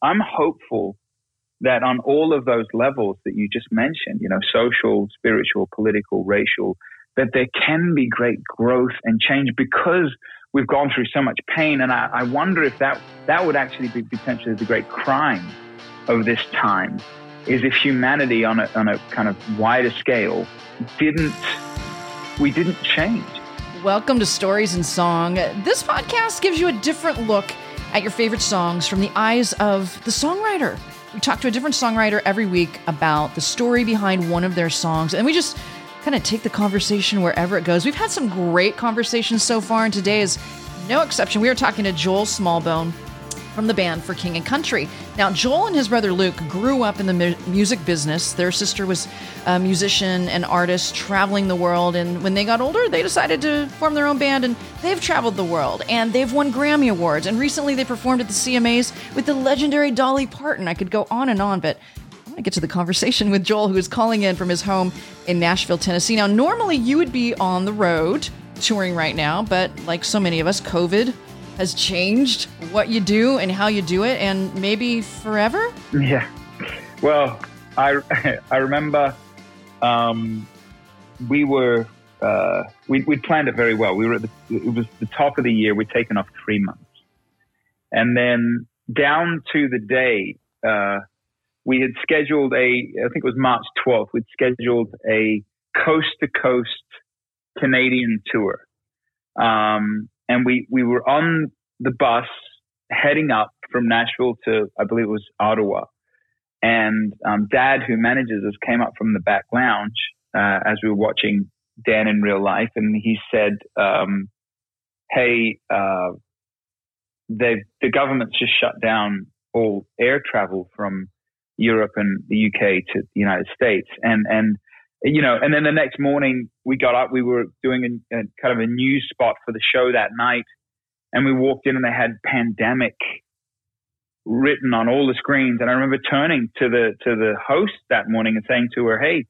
I'm hopeful that on all of those levels that you just mentioned, you know, social, spiritual, political, racial, that there can be great growth and change because we've gone through so much pain. And I, I wonder if that, that would actually be potentially the great crime of this time is if humanity on a, on a kind of wider scale didn't, we didn't change. Welcome to Stories and Song. This podcast gives you a different look at your favorite songs from the eyes of the songwriter. We talk to a different songwriter every week about the story behind one of their songs, and we just kind of take the conversation wherever it goes. We've had some great conversations so far, and today is no exception. We are talking to Joel Smallbone from the band for King and Country. Now, Joel and his brother Luke grew up in the mu- music business. Their sister was a musician and artist traveling the world. And when they got older, they decided to form their own band. And they've traveled the world and they've won Grammy Awards. And recently they performed at the CMAs with the legendary Dolly Parton. I could go on and on, but I get to the conversation with Joel, who is calling in from his home in Nashville, Tennessee. Now, normally you would be on the road touring right now, but like so many of us, COVID has changed what you do and how you do it, and maybe forever? Yeah. Well, I I remember um, we were uh, we we planned it very well. We were at the, it was the top of the year. We'd taken off three months, and then down to the day uh, we had scheduled a I think it was March twelfth. We'd scheduled a coast to coast Canadian tour. Um, and we we were on the bus heading up from Nashville to I believe it was Ottawa, and um, Dad, who manages us, came up from the back lounge uh, as we were watching Dan in real life, and he said, um, "Hey, uh, the the government's just shut down all air travel from Europe and the UK to the United States, and and." You know, and then the next morning we got up, we were doing a, a, kind of a news spot for the show that night. And we walked in and they had pandemic written on all the screens. And I remember turning to the, to the host that morning and saying to her, Hey,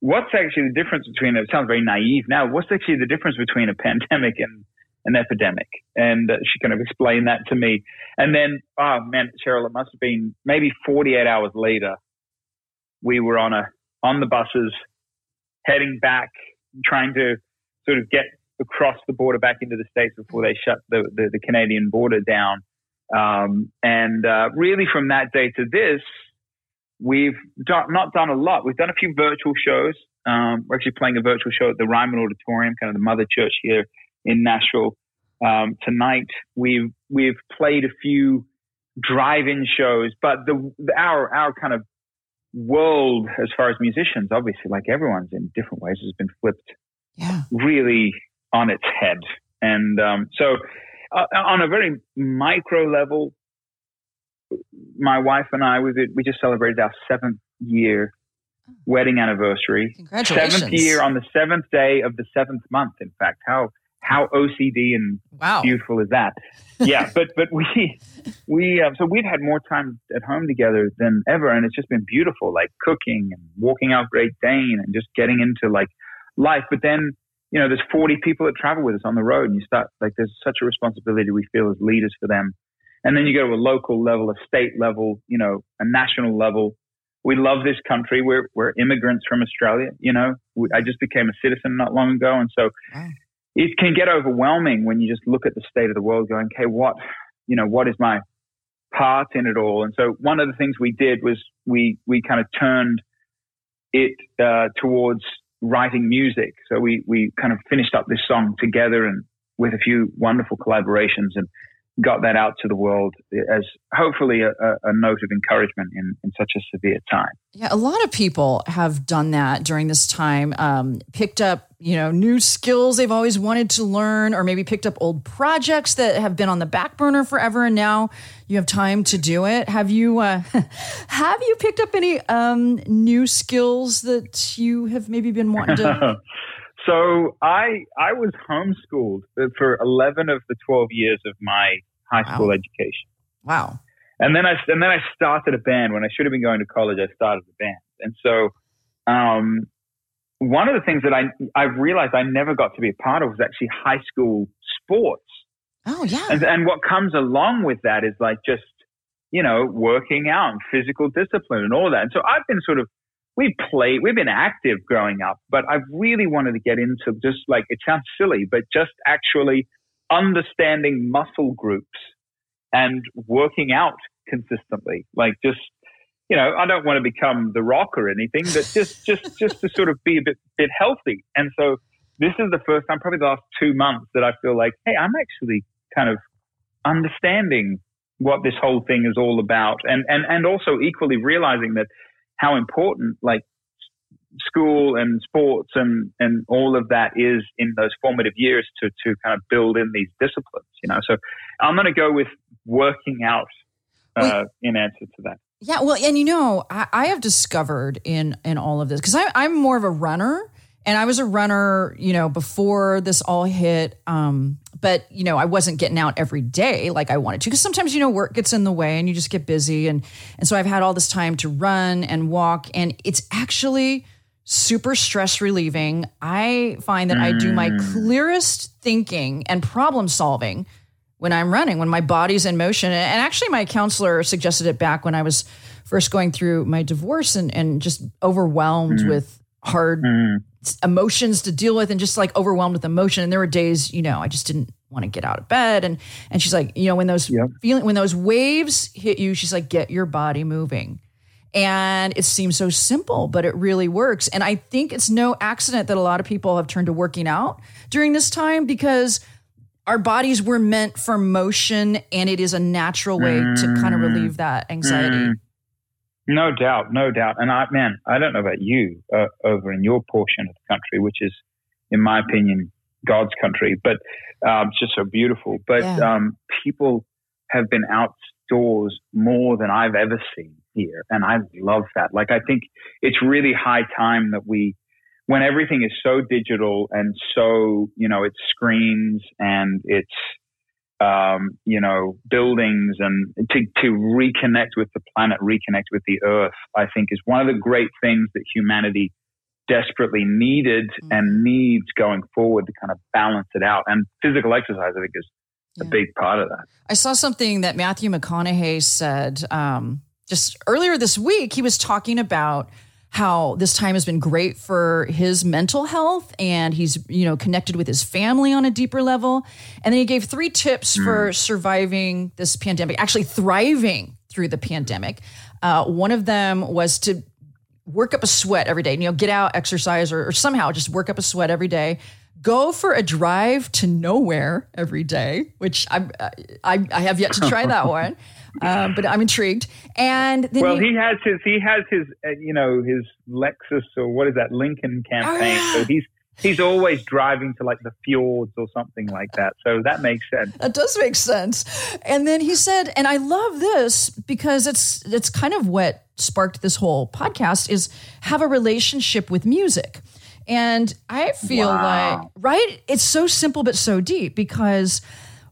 what's actually the difference between, it sounds very naive now. What's actually the difference between a pandemic and an epidemic? And uh, she kind of explained that to me. And then, oh man, Cheryl, it must have been maybe 48 hours later. We were on a, on the buses heading back, trying to sort of get across the border back into the states before they shut the the, the Canadian border down. Um, and uh, really, from that day to this, we've done, not done a lot. We've done a few virtual shows. Um, we're actually playing a virtual show at the Ryman Auditorium, kind of the mother church here in Nashville. Um, tonight, we've we've played a few drive-in shows, but the our our kind of world as far as musicians, obviously, like everyone's in different ways, has been flipped yeah. really on its head. And um, so, uh, on a very micro level, my wife and I we we just celebrated our seventh year wedding anniversary. Congratulations! Seventh year on the seventh day of the seventh month. In fact, how how OCD and wow. beautiful is that? Yeah, but but we we um, so we've had more time at home together than ever, and it's just been beautiful, like cooking and walking out Great Dane and just getting into like life. But then you know, there's 40 people that travel with us on the road, and you start like there's such a responsibility we feel as leaders for them. And then you go to a local level, a state level, you know, a national level. We love this country. We're we're immigrants from Australia. You know, we, I just became a citizen not long ago, and so wow. It can get overwhelming when you just look at the state of the world, going, "Okay, what, you know, what is my part in it all?" And so one of the things we did was we we kind of turned it uh, towards writing music. So we, we kind of finished up this song together and with a few wonderful collaborations and got that out to the world as hopefully a, a, note of encouragement in, in such a severe time. Yeah, a lot of people have done that during this time, um, picked up, you know, new skills they've always wanted to learn, or maybe picked up old projects that have been on the back burner forever, and now you have time to do it. Have you uh, have you picked up any um, new skills that you have maybe been wanting to? So I I was homeschooled for 11 of the 12 years of my high wow. school education. Wow. And then I and then I started a band when I should have been going to college. I started a band, and so um, one of the things that I I realized I never got to be a part of was actually high school sports. Oh yeah. And, and what comes along with that is like just you know, working out and physical discipline and all that. And so I've been sort of, we play, we've been active growing up, but I really wanted to get into just like, it sounds silly, but just actually understanding muscle groups and working out consistently. Like just, you know, I don't want to become the rock or anything, but just, just, just to sort of be a bit, bit healthy. And so this is the first time, probably the last two months that I feel like, Hey, I'm actually kind of understanding what this whole thing is all about and, and, and also equally realizing that how important like school and sports and, and all of that is in those formative years to, to kind of build in these disciplines, you know. So I'm going to go with working out uh, in answer to that. Yeah, well, and you know, I, I have discovered in in all of this because I'm more of a runner, and I was a runner, you know, before this all hit. Um, but you know, I wasn't getting out every day like I wanted to because sometimes you know work gets in the way and you just get busy, and and so I've had all this time to run and walk, and it's actually super stress relieving. I find that mm. I do my mm. clearest thinking and problem solving when I'm running, when my body's in motion. And actually, my counselor suggested it back when I was first going through my divorce and, and just overwhelmed mm. with hard mm. emotions to deal with and just like overwhelmed with emotion. And there were days, you know, I just didn't want to get out of bed. And and she's like, you know, when those yep. feeling when those waves hit you, she's like, get your body moving. And it seems so simple, but it really works. And I think it's no accident that a lot of people have turned to working out during this time because our bodies were meant for motion and it is a natural way mm. to kind of relieve that anxiety. Mm. No doubt, no doubt. And I, man, I don't know about you uh, over in your portion of the country, which is, in my opinion, God's country, but um, it's just so beautiful. But yeah. um, people have been outdoors more than I've ever seen here. And I love that. Like, I think it's really high time that we when everything is so digital and so, you know, it's screens and it's, um, you know, buildings and to, to reconnect with the planet, reconnect with the earth, I think is one of the great things that humanity desperately needed mm-hmm. and needs going forward to kind of balance it out. And physical exercise, I think, is yeah. a big part of that. I saw something that Matthew McConaughey said um, just earlier this week. He was talking about how this time has been great for his mental health and he's you know connected with his family on a deeper level and then he gave three tips mm. for surviving this pandemic actually thriving through the pandemic uh, one of them was to work up a sweat every day you know get out exercise or, or somehow just work up a sweat every day go for a drive to nowhere every day which i i, I have yet to try that one um, but I'm intrigued. And well, he has his he has his uh, you know his Lexus or what is that Lincoln campaign. Oh, yeah. So he's he's always driving to like the fjords or something like that. So that makes sense. That does make sense. And then he said, and I love this because it's it's kind of what sparked this whole podcast is have a relationship with music. And I feel wow. like right, it's so simple but so deep because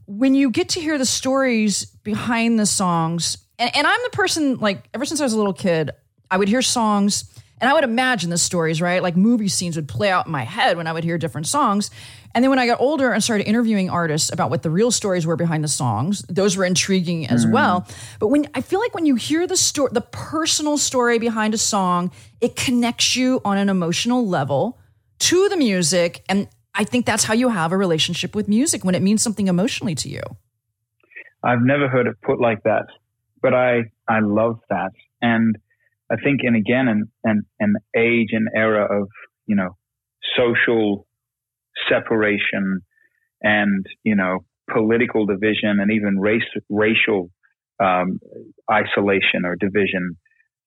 when you get to hear the stories behind the songs, and, and I'm the person like ever since I was a little kid, I would hear songs and I would imagine the stories, right? Like movie scenes would play out in my head when I would hear different songs. And then when I got older and started interviewing artists about what the real stories were behind the songs, those were intriguing as mm. well. But when I feel like when you hear the story, the personal story behind a song, it connects you on an emotional level to the music. And I think that's how you have a relationship with music when it means something emotionally to you. I've never heard it put like that, but I, I love that. And I think, and again, an, an, an age and era of, you know, social separation and, you know, political division and even race, racial um, isolation or division.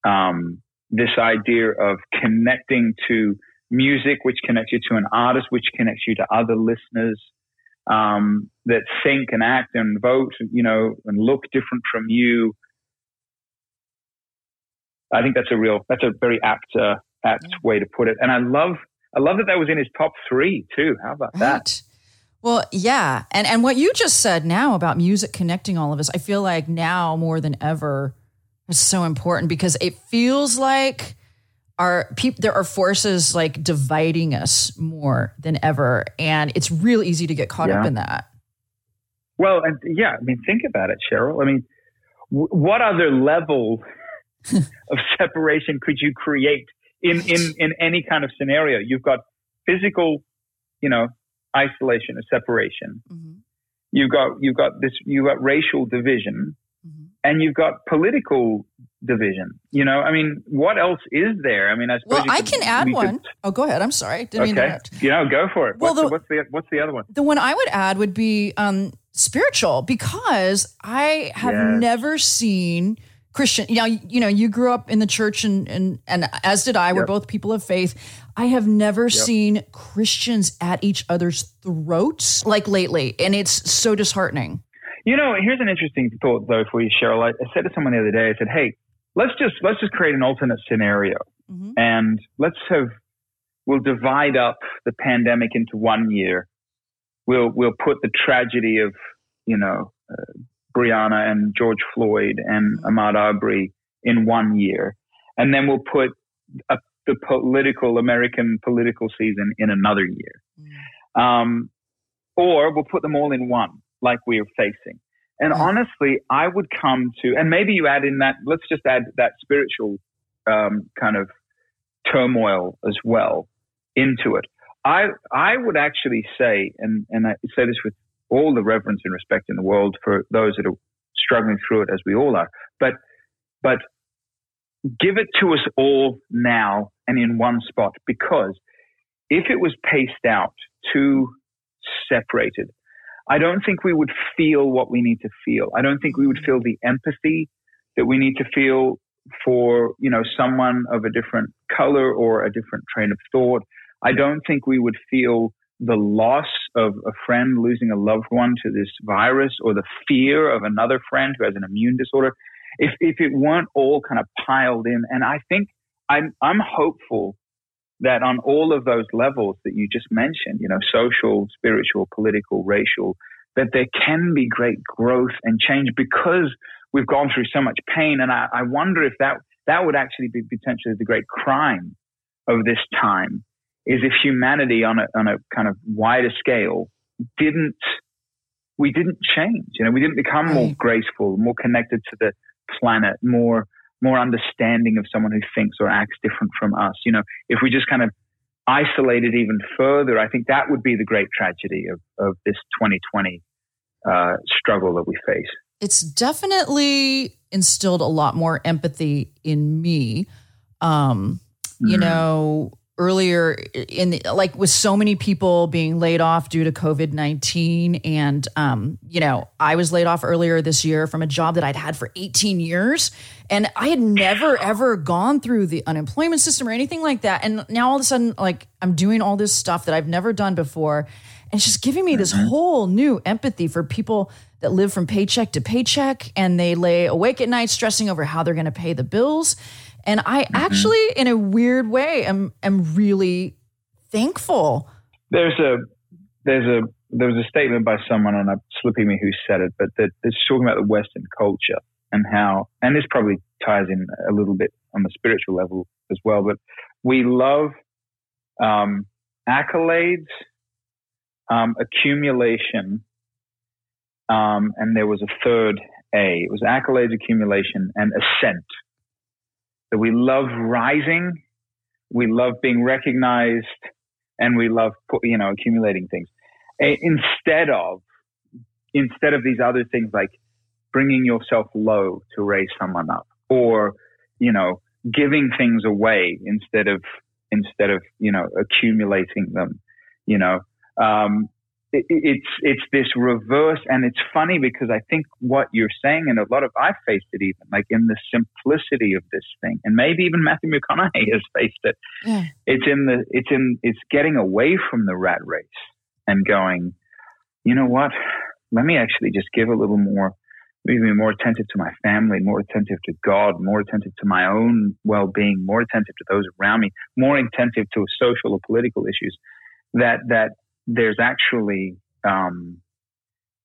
Um, this idea of connecting to music, which connects you to an artist, which connects you to other listeners um, that think and act and vote, you know, and look different from you. I think that's a real, that's a very apt, uh, apt yeah. way to put it. And I love, I love that that was in his top three too. How about right. that? Well, yeah, and and what you just said now about music connecting all of us, I feel like now more than ever is so important because it feels like are people there are forces like dividing us more than ever and it's real easy to get caught yeah. up in that well and yeah i mean think about it cheryl i mean w- what other level of separation could you create in, in, in any kind of scenario? You've got physical, you know, isolation or separation. Mm-hmm. You've got, you've got this, you've got racial division mm-hmm. and you've got political division. You know, I mean, what else is there? I mean, I suppose. Well, I can add one. Could, oh, go ahead. I'm sorry. Didn't okay. You know, go for it. Well, what's the, what's the what's the other one? The one I would add would be um, spiritual because I have yes. never seen Christian. You know, you know, you grew up in the church, and and and as did I. Yep. We're both people of faith. I have never yep. seen Christians at each other's throats like lately, and it's so disheartening. You know, here's an interesting thought though for you, Cheryl. I said to someone the other day, I said, "Hey, let's just let's just create an alternate scenario, mm-hmm. and let's have we'll divide up the pandemic into one year. We'll we'll put the tragedy of you know uh, Breonna and George Floyd and mm-hmm. Ahmaud Arbery in one year, and then we'll put a, the political American political season in another year, mm-hmm. um, or we'll put them all in one, like we're facing. And mm-hmm. honestly, I would come to, and maybe you add in that. Let's just add that spiritual um, kind of turmoil as well into it. I I would actually say, and and I say this with all the reverence and respect in the world for those that are struggling through it as we all are. But, but give it to us all now and in one spot because if it was paced out too separated, I don't think we would feel what we need to feel. I don't think we would feel the empathy that we need to feel for, you know, someone of a different color or a different train of thought. I don't think we would feel the loss of a friend losing a loved one to this virus or the fear of another friend who has an immune disorder, if, if it weren't all kind of piled in, and I think I'm, I'm hopeful that on all of those levels that you just mentioned, you know, social, spiritual, political, racial, that there can be great growth and change because we've gone through so much pain. And I, I wonder if that, that would actually be potentially the great crime of this time is if humanity on a, on a kind of wider scale didn't, we didn't change, you know, we didn't become more graceful, more connected to the planet, more, more understanding of someone who thinks or acts different from us. You know, if we just kind of isolate it even further, I think that would be the great tragedy of, of this 2020 uh, struggle that we face. It's definitely instilled a lot more empathy in me. Um, you mm. know, earlier in the, like with so many people being laid off due to COVID-19 and um, you know I was laid off earlier this year from a job that I'd had for 18 years and I had never ever gone through the unemployment system or anything like that and now all of a sudden like I'm doing all this stuff that I've never done before and it's just giving me this mm-hmm. whole new empathy for people that live from paycheck to paycheck and they lay awake at night stressing over how they're going to pay the bills and I mm-hmm. actually, in a weird way, am am really thankful. There's a there's a there was a statement by someone, and I'm slipping me who said it, but that it's talking about the Western culture and how, and this probably ties in a little bit on the spiritual level as well. But we love um, accolades, um, accumulation, um, and there was a third A. It was accolades, accumulation, and ascent that we love rising, we love being recognized, and we love you know accumulating things. Instead of instead of these other things like bringing yourself low to raise someone up or you know giving things away instead of instead of you know accumulating them you know um, it, it's it's this reverse, and it's funny because I think what you're saying, and a lot of I've faced it even like in the simplicity of this thing, and maybe even Matthew McConaughey has faced it. Yeah. It's in the it's in it's getting away from the rat race and going, you know what? Let me actually just give a little more, maybe more attentive to my family, more attentive to God, more attentive to my own well being, more attentive to those around me, more attentive to social or political issues. That that there's actually um,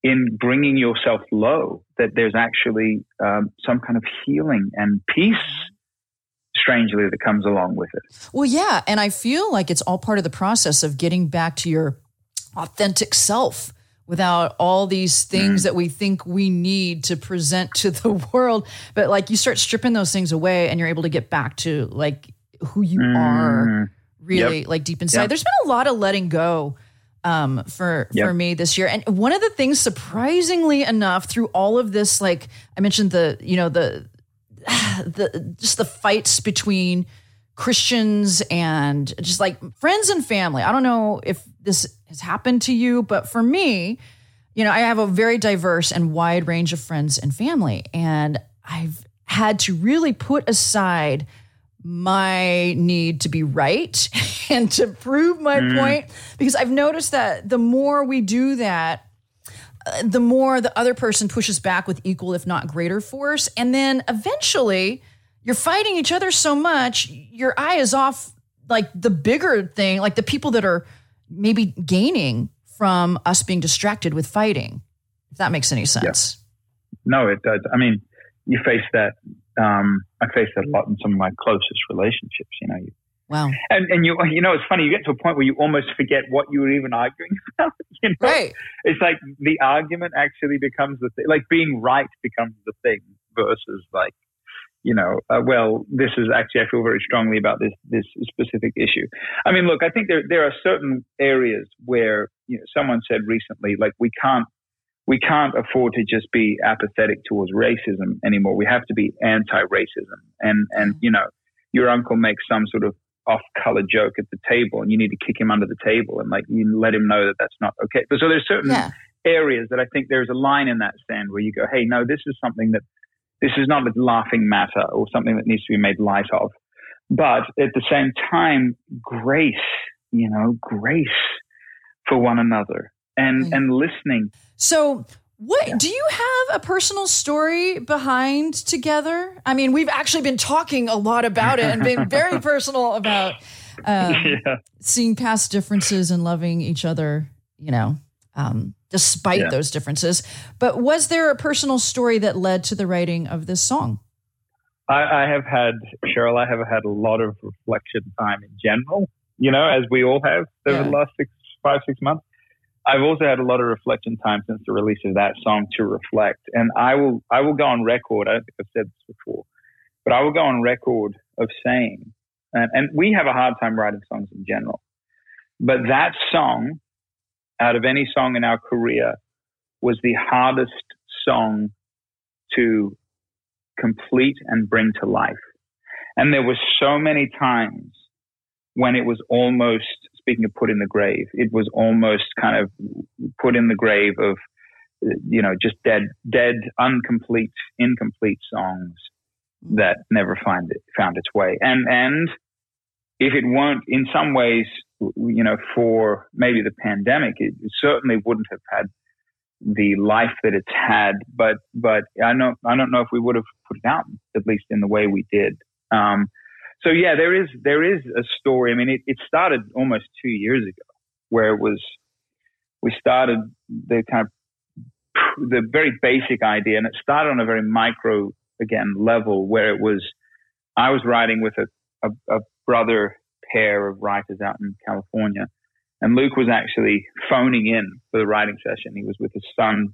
in bringing yourself low that there's actually um, some kind of healing and peace strangely that comes along with it well yeah and i feel like it's all part of the process of getting back to your authentic self without all these things mm. that we think we need to present to the world. But like you start stripping those things away and you're able to get back to like who you mm. are really yep. like deep inside. Yep. There's been a lot of letting go um, for yep. for me this year. And one of the things, surprisingly enough, through all of this, like I mentioned, the you know the the just the fights between Christians and just like friends and family. I don't know if this has happened to you, but for me, you know, I have a very diverse and wide range of friends and family, and I've had to really put aside my need to be right and to prove my mm. point because I've noticed that the more we do that, uh, the more the other person pushes back with equal, if not greater force. And then eventually you're fighting each other so much, your eye is off like the bigger thing, like the people that are maybe gaining from us being distracted with fighting, if that makes any sense. Yeah. No, it does. I mean, you face that um, I face that a lot in some of my closest relationships. You know, you, wow. And and you you know it's funny. You get to a point where you almost forget what you were even arguing about. You know, right? It's like the argument actually becomes the thing. Like being right becomes the thing versus like you know, uh, well, this is actually, I feel very strongly about this, this specific issue. I mean, look, I think there, there are certain areas where, you know, someone said recently, like, we can't we can't afford to just be apathetic towards racism anymore. We have to be anti-racism. And and mm. you know, your uncle makes some sort of off-color joke at the table, and you need to kick him under the table and like you let him know that that's not okay. But so there's certain yeah. areas that I think there's a line in that sand where you go, hey, no, this is something that this is not a laughing matter or something that needs to be made light of. But at the same time, grace, you know, grace for one another and and listening. So what yeah. do you have a personal story behind together? I mean, we've actually been talking a lot about it and been very personal about um, yeah. seeing past differences and loving each other, you know, um, despite yeah. those differences. But was there a personal story that led to the writing of this song? I, I have had, Cheryl, I have had a lot of reflection time in general, you know, as we all have over the last six, five, six months. I've also had a lot of reflection time since the release of that song to reflect. And I will, I will go on record. I don't think I've said this before, but I will go on record of saying, and, and we have a hard time writing songs in general, but that song, out of any song in our career, was the hardest song to complete and bring to life. And there were so many times when it was almost speaking of put in the grave, it was almost kind of put in the grave of, you know, just dead, dead, incomplete, incomplete songs that never find it, found its way. And, and if it weren't in some ways, you know, for maybe the pandemic, it certainly wouldn't have had the life that it's had. But, but I don't, I don't know if we would have put it out, at least in the way we did. Um, so yeah, there is there is a story. I mean, it, it started almost two years ago, where it was we started the kind of the very basic idea, and it started on a very micro again level, where it was I was writing with a, a, a brother pair of writers out in California, and Luke was actually phoning in for the writing session. He was with his son,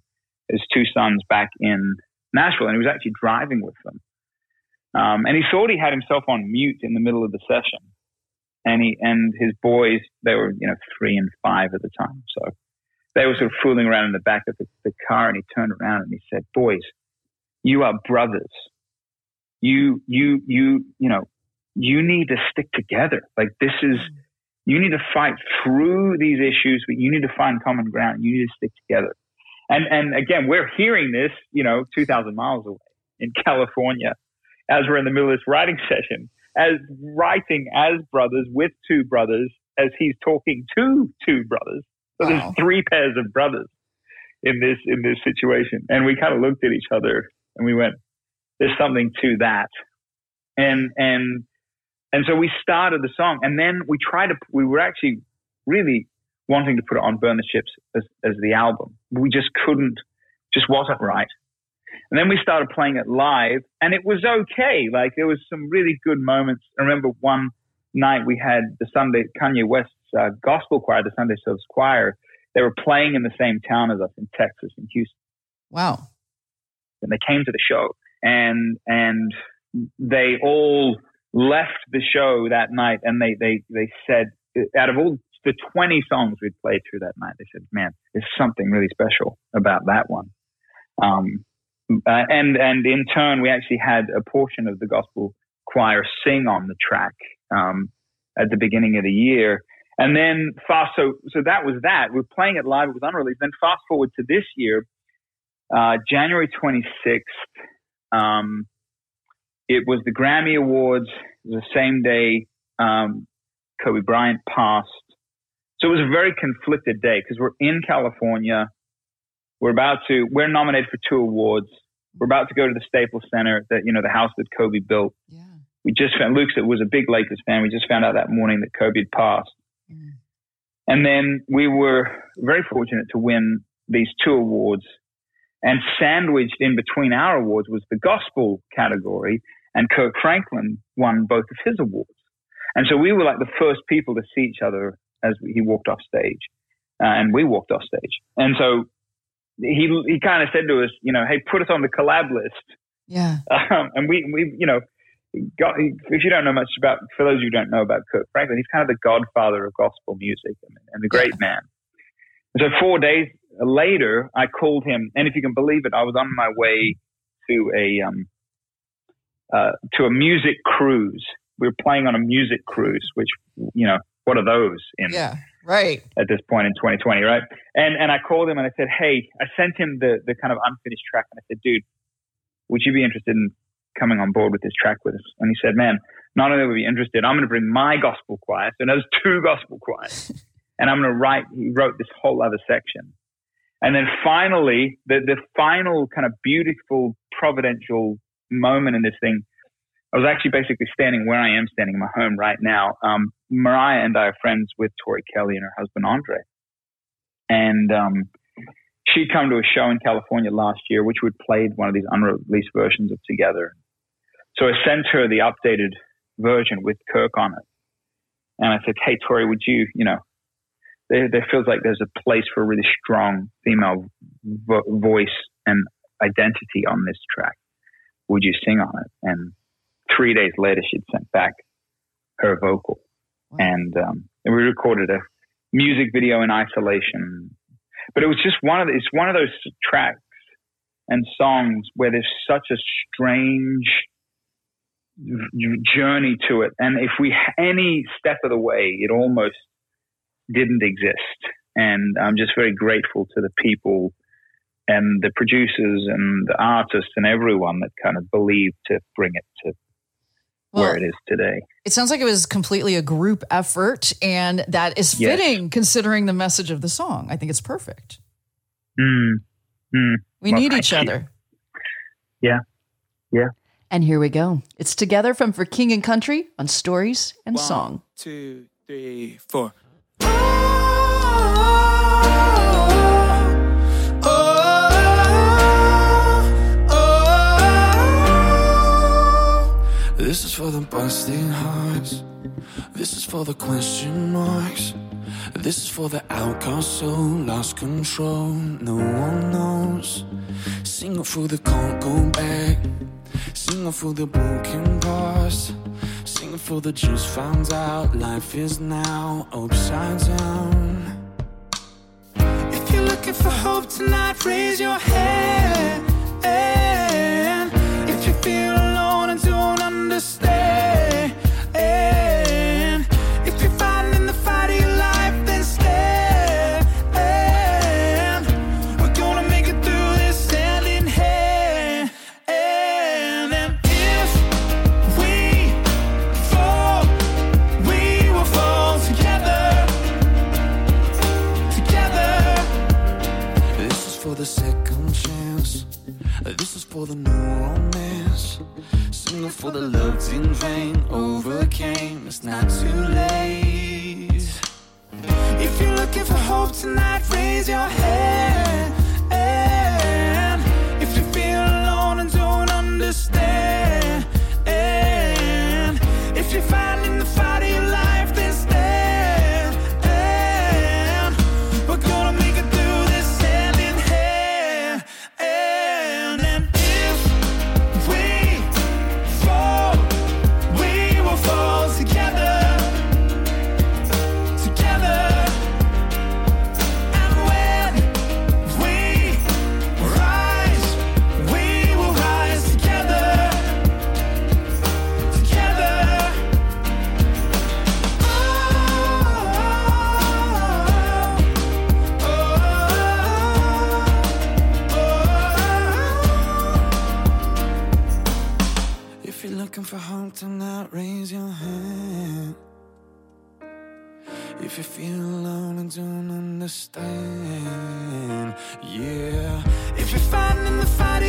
his two sons back in Nashville, and he was actually driving with them. Um, and he thought he had himself on mute in the middle of the session. And he and his boys, they were, you know, three and five at the time. So they were sort of fooling around in the back of the, the car and he turned around and he said, Boys, you are brothers. You you you you know, you need to stick together. Like this is you need to fight through these issues, but you need to find common ground. You need to stick together. And and again, we're hearing this, you know, two thousand miles away in California as we're in the middle of this writing session, as writing as brothers with two brothers, as he's talking to two brothers. So wow. there's three pairs of brothers in this in this situation, and we kind of looked at each other and we went, "There's something to that," and and and so we started the song, and then we tried to. We were actually really wanting to put it on Burn the Ships as, as the album. We just couldn't, just wasn't right. And then we started playing it live and it was okay. Like there was some really good moments. I remember one night we had the Sunday, Kanye West's uh, gospel choir, the Sunday Service Choir they were playing in the same town as us in Texas, in Houston. Wow. And they came to the show and, and they all left the show that night and they, they, they said, out of all the 20 songs we'd played through that night, they said, man, there's something really special about that one. Um, uh, and, and in turn, we actually had a portion of the gospel choir sing on the track, um, at the beginning of the year. And then fast, so, so that was that. We are playing it live. It was unreleased. Then fast forward to this year, uh, January 26th, um, it was the Grammy Awards, the same day, um, Kobe Bryant passed. So it was a very conflicted day because we're in California. We're about to, we're nominated for two awards. We're about to go to the Staples Center, that, you know, the house that Kobe built. Yeah. We just found, Luke's It was a big Lakers fan. We just found out that morning that Kobe had passed. Mm. And then we were very fortunate to win these two awards. And sandwiched in between our awards was the gospel category, and Kirk Franklin won both of his awards. And so we were like the first people to see each other as he walked off stage, uh, and we walked off stage. And so he he kind of said to us, you know, hey, put us on the collab list. Yeah. Um, and we we you know got, if you don't know much about, for those who don't know about Kirk Franklin, he's kind of the godfather of gospel music and, and the great yeah. man. And so four days later, I called him, and if you can believe it, I was on my way to a um, uh, to a music cruise. We were playing on a music cruise, which you know, what are those in? Yeah, right. At this point in 2020, right? And and I called him and I said, hey, I sent him the the kind of unfinished track, and I said, dude, would you be interested in coming on board with this track with us. And he said, man, not only we be interested, I'm going to bring my gospel choir. So there's two gospel choirs. and I'm going to write, he wrote this whole other section. And then finally, the, the final kind of beautiful providential moment in this thing, I was actually basically standing where I am standing in my home right now. Um, Moriah and I are friends with Tori Kelly and her husband Andre. And um, she'd come to a show in California last year, which we'd played one of these unreleased versions of Together. So I sent her the updated version with Kirk on it. And I said, Hey, Tori, would you, you know, there, there feels like there's a place for a really strong female vo- voice and identity on this track. Would you sing on it? And three days later, she'd sent back her vocal. Wow. And, um, we recorded a music video in isolation. But it was just one of the, it's one of those tracks and songs where there's such a strange journey to it. And if we any step of the way, it almost didn't exist. And I'm just very grateful to the people and the producers and the artists and everyone that kind of believed to bring it to well, where it is today. It sounds like it was completely a group effort, and that is fitting yes. considering the message of the song. I think it's perfect. Mm, mm. We well, need each other. Yeah. Yeah. And here we go. It's together from For King and Country on Stories and One, Song. Two, three, four. This is for the busting hearts. This is for the question marks. This is for the outcast soul, lost control. No one knows. Sing for the can't go back. Singing for the broken past. Singing for the just found out life is now upside down. If you're looking for hope tonight, raise your hand. Understand. For the loves in vain. Overcame, it's not too late. If you're looking for hope tonight, raise your hand. If you feel alone and don't understand, yeah. If you're fighting the fight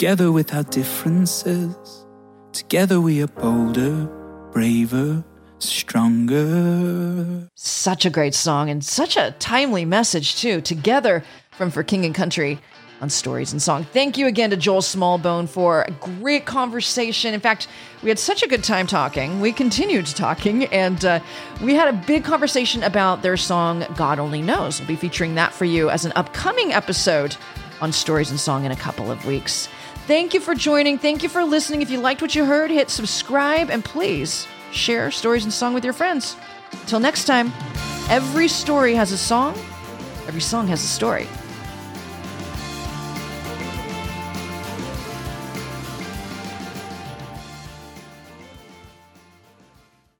Together with our differences. Together we are bolder, braver, stronger. Such a great song and such a timely message, too. Together from For King and Country on Stories and Song. Thank you again to Joel Smallbone for a great conversation. In fact, we had such a good time talking. We continued talking, and uh, we had a big conversation about their song God Only Knows. We'll be featuring that for you as an upcoming episode on Stories and Song in a couple of weeks. Thank you for joining. Thank you for listening. If you liked what you heard, hit subscribe and please share Stories and Song with your friends. Until next time, every story has a song, every song has a story.